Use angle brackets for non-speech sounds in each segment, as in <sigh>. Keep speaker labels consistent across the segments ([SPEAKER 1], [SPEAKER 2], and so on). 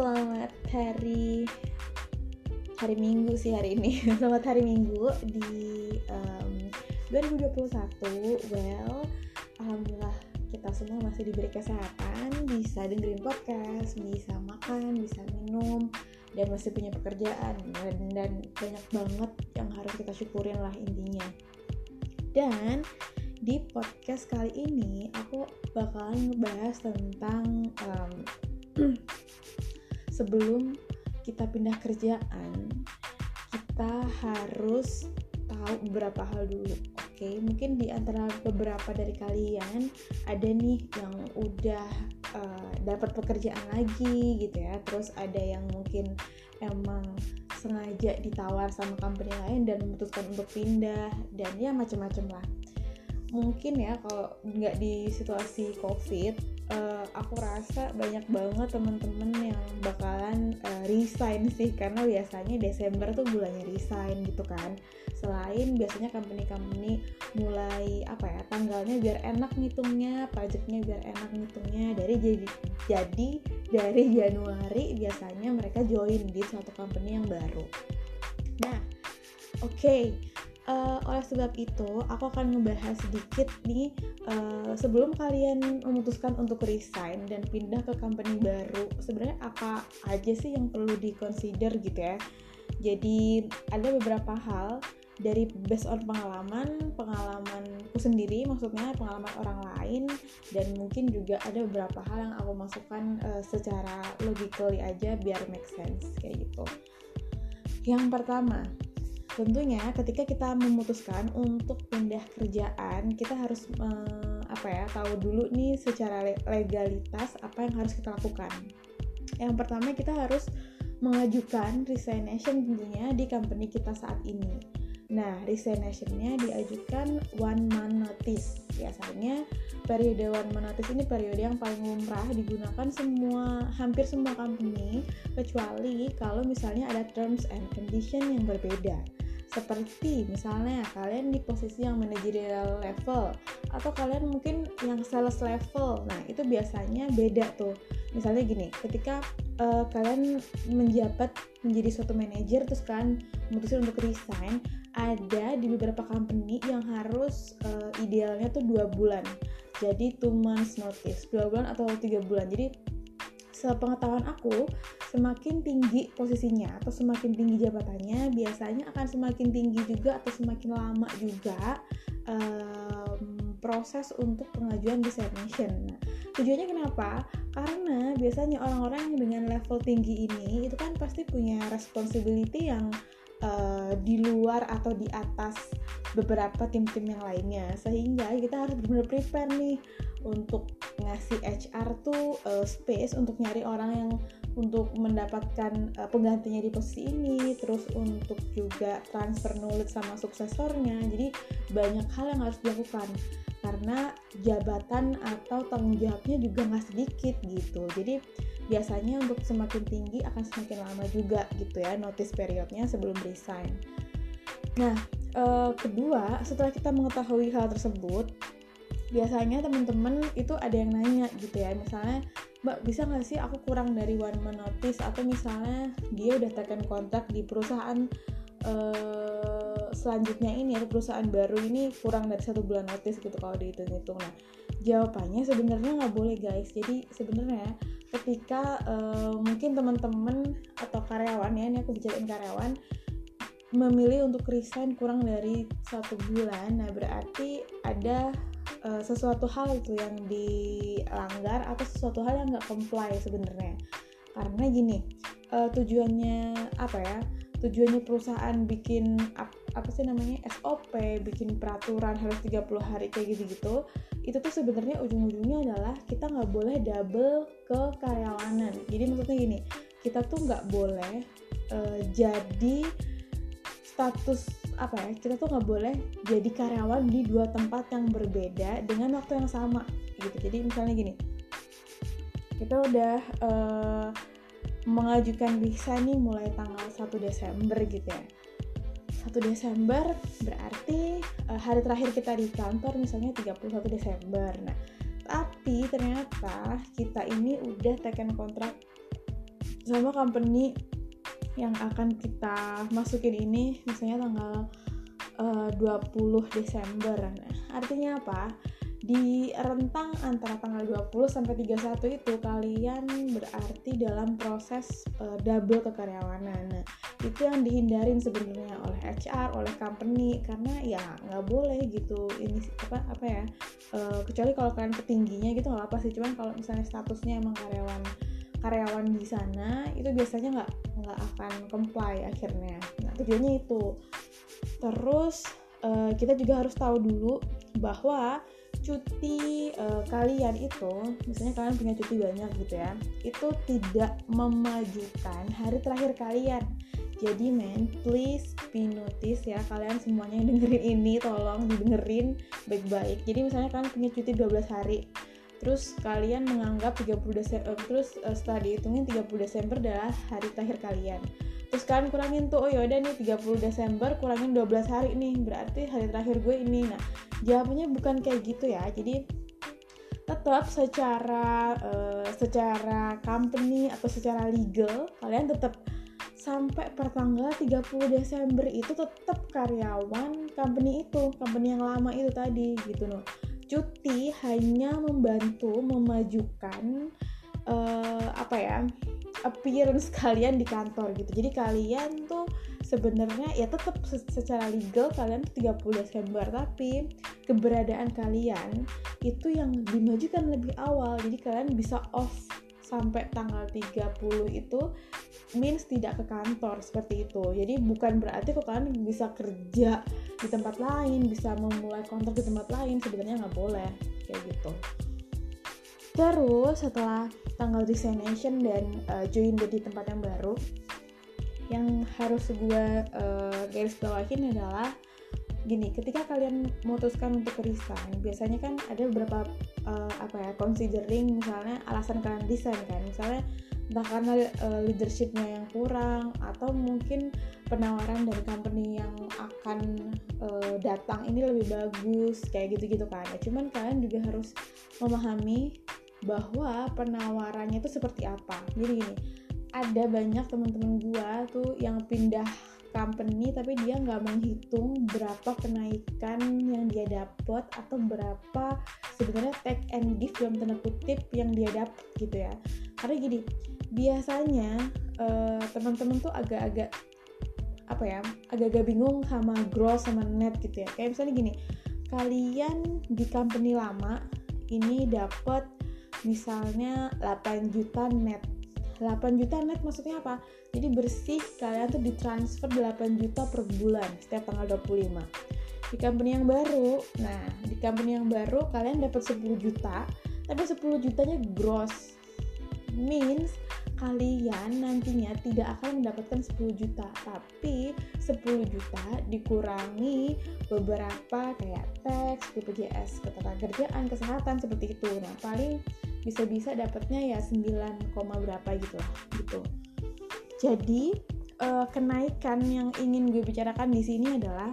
[SPEAKER 1] selamat hari hari Minggu sih hari ini. <laughs> selamat hari Minggu di um, 2021. Well, alhamdulillah kita semua masih diberi kesehatan, bisa dengerin podcast, bisa makan, bisa minum, dan masih punya pekerjaan dan, dan banyak banget yang harus kita syukurin lah intinya. Dan di podcast kali ini aku bakalan ngebahas tentang um, <clears throat> sebelum kita pindah kerjaan kita harus tahu beberapa hal dulu oke okay? mungkin di antara beberapa dari kalian ada nih yang udah uh, dapat pekerjaan lagi gitu ya terus ada yang mungkin emang sengaja ditawar sama company lain dan memutuskan untuk pindah dan ya macam-macam lah mungkin ya kalau nggak di situasi covid uh, aku rasa banyak banget temen-temen yang bakalan uh, resign sih. Karena biasanya Desember tuh bulannya resign gitu kan. Selain biasanya company-company mulai apa ya tanggalnya biar enak ngitungnya pajaknya biar enak ngitungnya. Dari jadi jadi dari Januari biasanya mereka join di suatu company yang baru. Nah oke. okay uh, oleh sebab itu aku akan ngebahas sedikit nih uh, sebelum kalian memutuskan untuk resign dan pindah ke company baru sebenarnya apa aja sih yang perlu dikonsider gitu ya? Jadi ada beberapa hal dari based on pengalaman pengalamanku sendiri maksudnya pengalaman orang lain dan mungkin juga ada beberapa hal yang aku masukkan uh, secara logically aja biar make sense kayak gitu. Yang pertama tentunya ketika kita memutuskan untuk pindah kerjaan kita harus uh, apa ya tahu dulu nih secara legalitas apa yang harus kita lakukan. Yang pertama kita harus mengajukan resignation tentunya di company kita saat ini. Nah resignationnya diajukan one month notice. Biasanya periode one month notice ini periode yang paling lumrah digunakan semua hampir semua company kecuali kalau misalnya ada terms and condition yang berbeda seperti misalnya kalian di posisi yang manajerial level atau kalian mungkin yang sales level. Nah itu biasanya beda tuh. Misalnya gini ketika uh, kalian menjabat menjadi suatu manajer terus kalian memutuskan untuk resign ada di beberapa company yang harus uh, idealnya tuh dua bulan. Jadi two months notice dua bulan atau tiga bulan. Jadi sepengetahuan aku semakin tinggi posisinya atau semakin tinggi jabatannya biasanya akan semakin tinggi juga atau semakin lama juga um, proses untuk pengajuan resignation. Nah, tujuannya kenapa? Karena biasanya orang-orang dengan level tinggi ini itu kan pasti punya responsibility yang uh, di luar atau di atas beberapa tim-tim yang lainnya. Sehingga kita harus benar-benar prepare nih untuk ngasih HR tuh uh, space untuk nyari orang yang untuk mendapatkan uh, penggantinya di posisi ini terus untuk juga transfer knowledge sama suksesornya. Jadi banyak hal yang harus dilakukan karena jabatan atau tanggung jawabnya juga nggak sedikit gitu. Jadi biasanya untuk semakin tinggi akan semakin lama juga gitu ya notice periodnya sebelum resign. Nah, eh, kedua setelah kita mengetahui hal tersebut, biasanya teman-teman itu ada yang nanya gitu ya, misalnya Mbak bisa nggak sih aku kurang dari one month notice atau misalnya dia udah tekan kontrak di perusahaan eh, selanjutnya ini atau perusahaan baru ini kurang dari satu bulan notice gitu kalau dihitung-hitung. Nah, jawabannya sebenarnya nggak boleh guys. Jadi sebenarnya ketika uh, mungkin teman-teman atau karyawan ya ini aku bicarain karyawan memilih untuk resign kurang dari satu bulan nah berarti ada uh, sesuatu hal itu yang dilanggar atau sesuatu hal yang nggak comply sebenarnya. Karena gini uh, tujuannya apa ya? Tujuannya perusahaan bikin ap, apa sih namanya SOP bikin peraturan harus 30 hari kayak gitu-gitu itu tuh sebenarnya ujung-ujungnya adalah kita nggak boleh double ke karyawanan jadi maksudnya gini kita tuh nggak boleh uh, jadi status apa ya kita tuh nggak boleh jadi karyawan di dua tempat yang berbeda dengan waktu yang sama gitu. Jadi misalnya gini kita udah uh, mengajukan visa nih mulai tanggal 1 Desember gitu ya 1 Desember berarti uh, hari terakhir kita di kantor misalnya 31 Desember. Nah, tapi ternyata kita ini udah taken kontrak sama company yang akan kita masukin ini misalnya tanggal uh, 20 Desember nah, artinya apa di rentang antara tanggal 20 sampai 31 itu kalian berarti dalam proses uh, double kekaryawanan. Nah, itu yang dihindarin sebenarnya oleh HR, oleh company karena ya nggak boleh gitu ini apa apa ya uh, kecuali kalau kalian ketingginya gitu nggak apa sih cuman kalau misalnya statusnya emang karyawan karyawan di sana itu biasanya nggak nggak akan comply akhirnya. Nah tujuannya itu. Terus uh, kita juga harus tahu dulu bahwa cuti uh, kalian itu misalnya kalian punya cuti banyak gitu ya itu tidak memajukan hari terakhir kalian. Jadi men please be notice ya kalian semuanya yang dengerin ini tolong didengerin baik-baik. Jadi misalnya kalian punya cuti 12 hari terus kalian menganggap 30 Desember terus uh, setelah dihitungin 30 Desember adalah hari terakhir kalian terus kalian kurangin tuh oh yaudah nih 30 Desember kurangin 12 hari nih. Berarti hari terakhir gue ini. Nah jawabannya bukan kayak gitu ya. Jadi tetap secara uh, secara company atau secara legal kalian tetap sampai pertanggal 30 Desember itu tetap karyawan company itu company yang lama itu tadi gitu loh. Cuti hanya membantu memajukan uh, apa ya appearance kalian di kantor gitu. Jadi kalian tuh sebenarnya ya tetap secara legal kalian 30 Desember tapi keberadaan kalian itu yang dimajukan lebih awal. Jadi kalian bisa off sampai tanggal 30 itu means tidak ke kantor seperti itu. Jadi bukan berarti kok kalian bisa kerja di tempat lain bisa memulai kontrak di tempat lain sebenarnya nggak boleh kayak gitu terus setelah tanggal resignation dan uh, join di tempat yang baru yang harus gue uh, garis bawahin adalah gini ketika kalian memutuskan untuk resign biasanya kan ada beberapa uh, apa ya considering misalnya alasan kalian resign kan. Misalnya entah karena uh, leadershipnya yang kurang atau mungkin penawaran dari company yang akan uh, datang ini lebih bagus kayak gitu-gitu kan. Ya, cuman kalian juga harus memahami bahwa penawarannya itu seperti apa. Jadi gini ada banyak teman-teman gua tuh yang pindah company tapi dia nggak menghitung berapa kenaikan yang dia dapat atau berapa sebenarnya take and give dalam tanda kutip yang dia dapat gitu ya. Karena gini biasanya uh, teman-teman tuh agak-agak apa ya agak-agak bingung sama gross sama net gitu ya. Kayak misalnya gini kalian di company lama ini dapat misalnya 8 juta net. 8 juta net maksudnya apa? Jadi bersih kalian tuh ditransfer 8 juta per bulan setiap tanggal 25 di company yang baru nah di company yang baru kalian dapat 10 juta tapi 10 jutanya gross. Means kalian nantinya tidak akan mendapatkan 10 juta tapi 10 juta dikurangi beberapa kayak tax, BPJS, ketenagakerjaan, kesehatan seperti itu. Nah paling bisa-bisa dapatnya ya 9, berapa gitu lah gitu. Jadi uh, kenaikan yang ingin gue bicarakan di sini adalah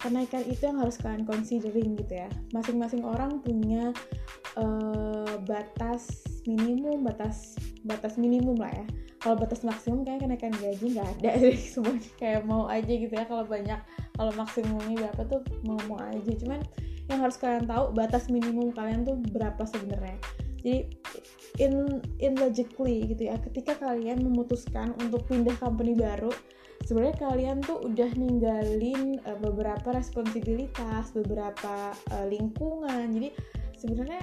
[SPEAKER 1] kenaikan itu yang harus kalian considering gitu ya. Masing-masing orang punya uh, batas minimum batas batas minimum lah ya. Kalau batas maksimum kayak kenaikan gaji nggak ada <laughs> sih semuanya. Kayak mau aja gitu ya kalau banyak kalau maksimumnya berapa tuh mau mau aja. Cuman yang harus kalian tahu batas minimum kalian tuh berapa sebenarnya. Jadi in in logically gitu ya ketika kalian memutuskan untuk pindah company baru sebenarnya kalian tuh udah ninggalin uh, beberapa responsibilitas beberapa uh, lingkungan. Jadi sebenarnya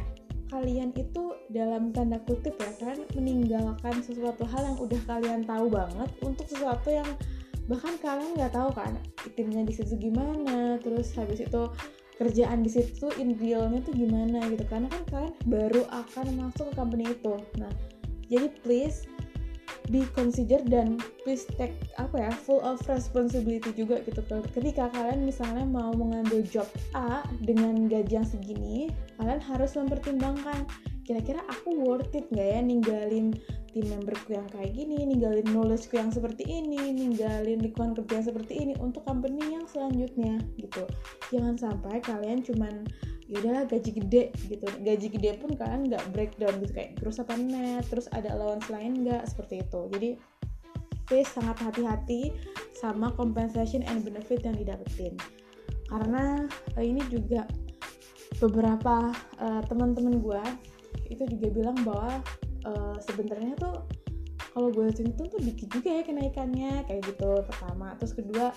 [SPEAKER 1] kalian itu dalam tanda kutip ya kan meninggalkan sesuatu hal yang udah kalian tahu banget untuk sesuatu yang bahkan kalian nggak tahu kan timnya di situ gimana terus habis itu kerjaan di situ in tuh gimana gitu. Karena kan kalian baru akan masuk ke company itu. Nah jadi please be consider dan please take apa ya full of responsibility juga gitu ketika kalian misalnya mau mengambil job A dengan gaji yang segini kalian harus mempertimbangkan kira-kira aku worth it nggak ya ninggalin tim memberku yang kayak gini, ninggalin knowledgeku yang seperti ini, ninggalin lingkungan kerja seperti ini untuk company yang selanjutnya gitu. Jangan sampai kalian cuman ya udahlah gaji gede gitu. Gaji gede pun kalian nggak breakdown gitu kayak gross apa net terus ada allowance lain nggak seperti itu. Jadi please sangat hati-hati sama compensation and benefit yang didapetin. Karena uh, ini juga beberapa uh, teman-teman gue itu juga bilang bahwa uh, sebenarnya tuh kalau gue hitung tuh dikit juga ya kenaikannya kayak gitu pertama. Terus kedua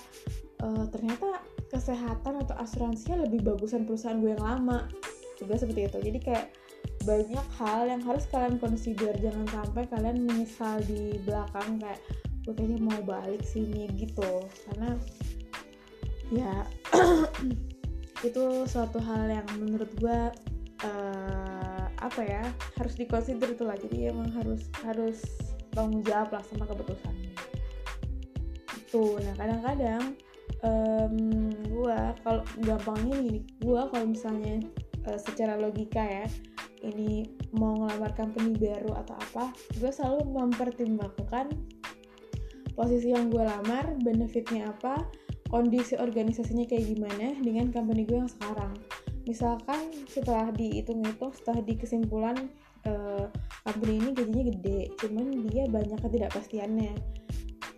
[SPEAKER 1] uh, ternyata kesehatan atau asuransinya lebih bagusan perusahaan gue yang lama. Juga seperti itu. Jadi kayak banyak hal yang harus kalian consider. Jangan sampai kalian menyesal di belakang kayak gue kayaknya mau balik sini gitu. Karena ya <clears throat> itu suatu hal yang menurut gue uh, apa ya harus dikonsider itu lah. Jadi emang harus harus tanggung jawab lah sama keputusannya itu nah kadang-kadang um, gue kalau gampangnya gini gue kalau misalnya uh, secara logika ya ini mau ngelamar company baru atau apa gue selalu mempertimbangkan posisi yang gue lamar benefitnya apa kondisi organisasinya kayak gimana dengan company gue yang sekarang. Misalkan setelah dihitung-hitung setelah dikesimpulan uh, company ini gajinya gede cuman dia banyak ketidakpastiannya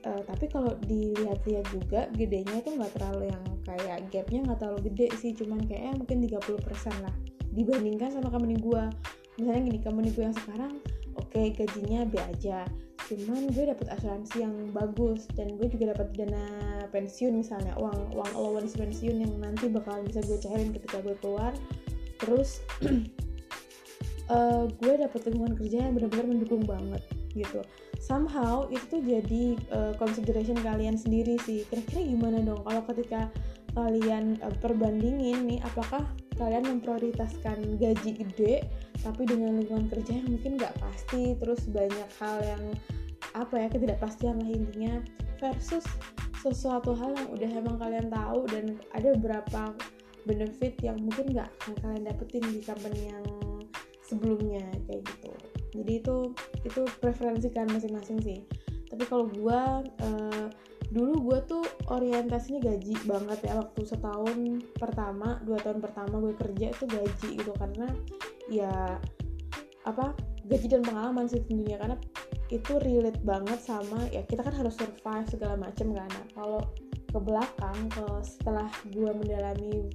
[SPEAKER 1] uh, tapi kalau dilihat-lihat juga gedenya tuh nggak terlalu yang kayak gapnya nggak terlalu gede sih. Cuman kayaknya mungkin 30% lah dibandingkan sama company gue misalnya gini company gue yang sekarang oke okay, gajinya B aja. Cuman gue dapet asuransi yang bagus dan gue juga dapat dana pensiun misalnya uang uang allowance pensiun yang nanti bakal bisa gue cairin ketika gue keluar. Terus uh, <clears throat> gue dapet lingkungan kerja yang benar-benar mendukung banget gitu. Somehow itu tuh jadi uh, consideration kalian sendiri sih. Kira-kira gimana dong? Kalau ketika kalian uh, perbandingin nih apakah kalian memprioritaskan gaji gede tapi dengan lingkungan kerja yang mungkin nggak pasti terus banyak hal yang apa ya ketidakpastian lah intinya versus sesuatu hal yang udah emang kalian tahu dan ada beberapa benefit yang mungkin nggak kalian dapetin di company yang sebelumnya kayak gitu jadi itu itu preferensi kalian masing-masing sih. Tapi kalau gue uh, dulu gue tuh orientasinya gaji banget ya. Waktu setahun pertama dua tahun pertama gue kerja itu gaji gitu. Karena ya apa gaji dan pengalaman sih tentunya. Karena itu relate banget sama ya kita kan harus survive segala macam kan. Nah, kalau ke belakang ke setelah gue mendalami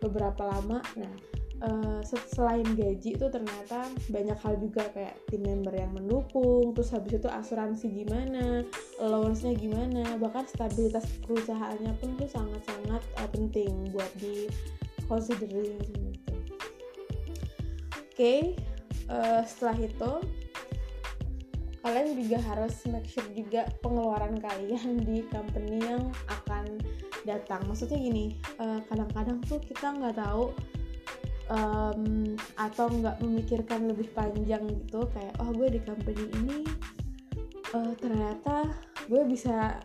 [SPEAKER 1] beberapa lama nah uh, selain gaji itu ternyata banyak hal juga kayak tim member yang mendukung terus habis itu asuransi gimana allowance-nya gimana bahkan stabilitas perusahaannya pun tuh sangat-sangat uh, penting buat di considering gitu. oke okay, uh, eh, setelah itu kalian juga harus make sure juga pengeluaran kalian <laughs> di company yang akan datang maksudnya gini kadang-kadang uh, tuh kita nggak tahu um, atau nggak memikirkan lebih panjang gitu kayak oh gue di company ini uh, ternyata gue bisa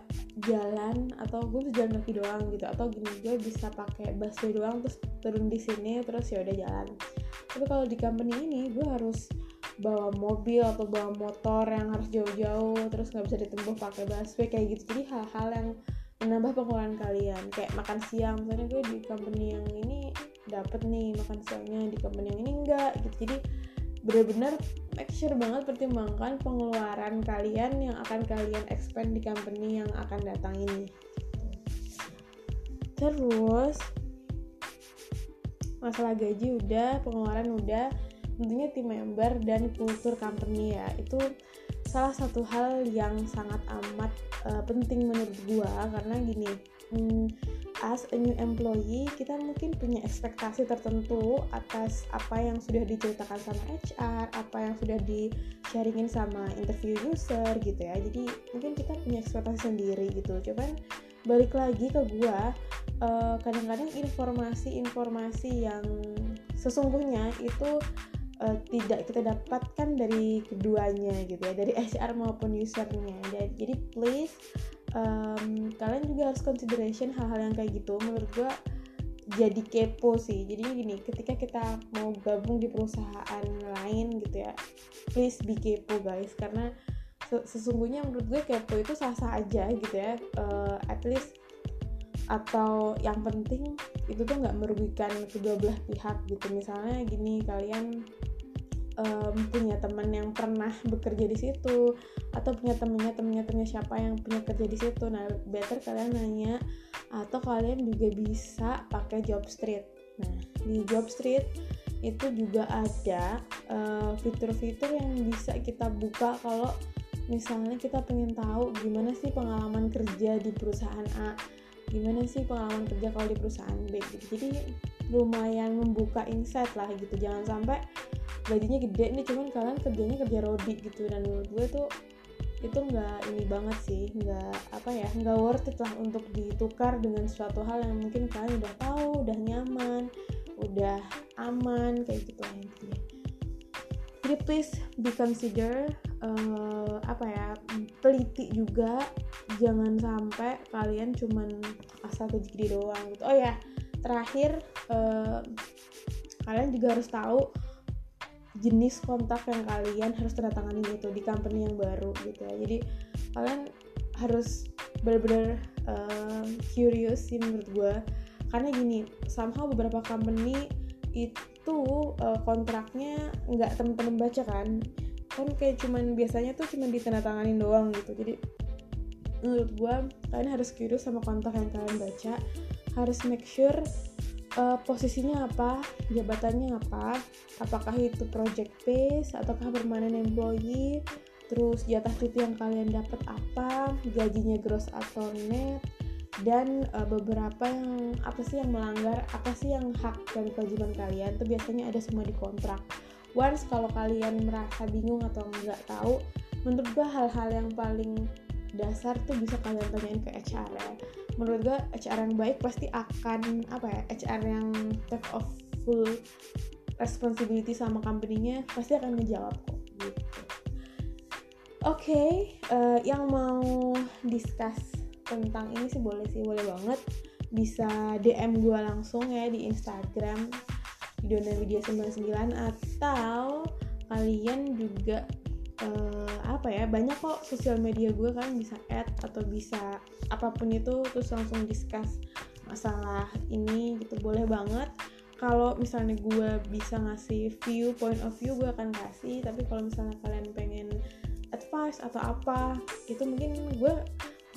[SPEAKER 1] jalan atau gue bisa jalan kaki doang gitu atau gini gue bisa pakai busway doang terus turun di sini terus ya udah jalan. Tapi kalau di company ini gue harus bawa mobil atau bawa motor yang harus jauh-jauh terus nggak bisa ditempuh pakai busway kayak gitu. Jadi hal-hal yang menambah pengeluaran kalian. Kayak makan siang misalnya gue di company yang ini dapat nih makan siangnya di company yang ini enggak gitu. Jadi benar-benar make sure banget pertimbangkan pengeluaran kalian yang akan kalian expand di company yang akan datang ini. Terus masalah gaji udah pengeluaran udah tentunya tim member dan kultur company ya. Itu salah satu hal yang sangat amat uh, penting menurut gua karena gini hmm, as a new employee kita mungkin punya ekspektasi tertentu atas apa yang sudah diceritakan sama HR apa yang sudah di sharingin sama interview user gitu ya. Jadi mungkin kita punya ekspektasi sendiri gitu. Cuman balik lagi ke gua uh, kadang-kadang informasi-informasi yang sesungguhnya itu uh, tidak kita dapatkan dari keduanya gitu ya dari HR maupun usernya jadi please um, kalian juga harus consideration hal-hal yang kayak gitu. Menurut gue jadi kepo sih. Jadi gini ketika kita mau gabung di perusahaan lain gitu ya please be kepo guys. Karena sesungguhnya menurut gue kepo itu sah-sah aja gitu ya. Uh, at least atau yang penting itu tuh nggak merugikan kedua belah pihak gitu. Misalnya gini kalian um, punya teman yang pernah bekerja di situ atau punya temennya temennya temennya siapa yang punya kerja di situ. Nah better kalian nanya atau kalian juga bisa pakai job street. Nah di job street itu juga ada uh, fitur-fitur yang bisa kita buka kalau misalnya kita pengen tahu gimana sih pengalaman kerja di perusahaan A gimana sih pengalaman kerja kalau di perusahaan B gitu? Jadi lumayan membuka insight lah gitu. Jangan sampai gajinya gede nih cuman kalian kerjanya kerja rodi gitu. Dan menurut gue tuh itu nggak ini banget sih. Nggak apa ya nggak worth it lah untuk ditukar dengan suatu hal yang mungkin kalian udah tahu udah nyaman udah aman kayak gitu lah intinya jadi please be consider uh, apa ya teliti juga jangan sampai kalian cuman asal gede doang gitu. Oh ya terakhir uh, kalian juga harus tahu jenis kontak yang kalian harus tanda tanganin itu di company yang baru gitu ya. Jadi kalian harus benar-benar uh, curious sih menurut gue karena gini somehow beberapa company itu uh, kontraknya nggak temen-temen baca kan. Kan kayak cuman biasanya tuh cuman ditandatanganin doang gitu. Jadi menurut gue kalian harus curious sama kontak yang kalian baca. Harus make sure uh, posisinya apa jabatannya apa apakah itu project base ataukah permanent employee terus jatah cuti yang kalian dapat apa gajinya gross atau net dan uh, beberapa yang apa sih yang melanggar apa sih yang hak dan kewajiban kalian itu biasanya ada semua di kontrak. Once kalau kalian merasa bingung atau nggak tahu menurut gue hal-hal yang paling dasar tuh bisa kalian tanyain ke HR ya. Menurut gue HR yang baik pasti akan apa ya HR yang take off full responsibility sama company-nya pasti akan ngejawab kok gitu. Oke okay, uh, eh, yang mau discuss tentang ini sih boleh sih boleh banget. Bisa DM gue langsung ya di Instagram di Dona Widya 99 atau kalian juga uh, apa ya banyak kok sosial media gue kan bisa add atau bisa apa pun itu terus langsung discuss masalah ini gitu boleh banget. Kalau misalnya gue bisa ngasih view point of view gue akan kasih. Tapi kalau misalnya kalian pengen advice atau apa itu mungkin gue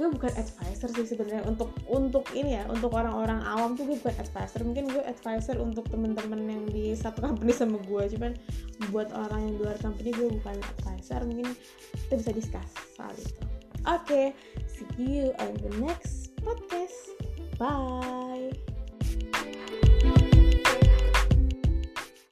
[SPEAKER 1] gue bukan advisor sih sebenarnya. Untuk untuk ini ya untuk orang-orang awam tuh gue bukan advisor. Mungkin gue advisor untuk temen-temen yang di satu company sama gue. Cuman buat orang yang di luar company gue bukan advisor. Mungkin kita bisa discuss soal itu. Oke okay, see you on the next podcast. Bye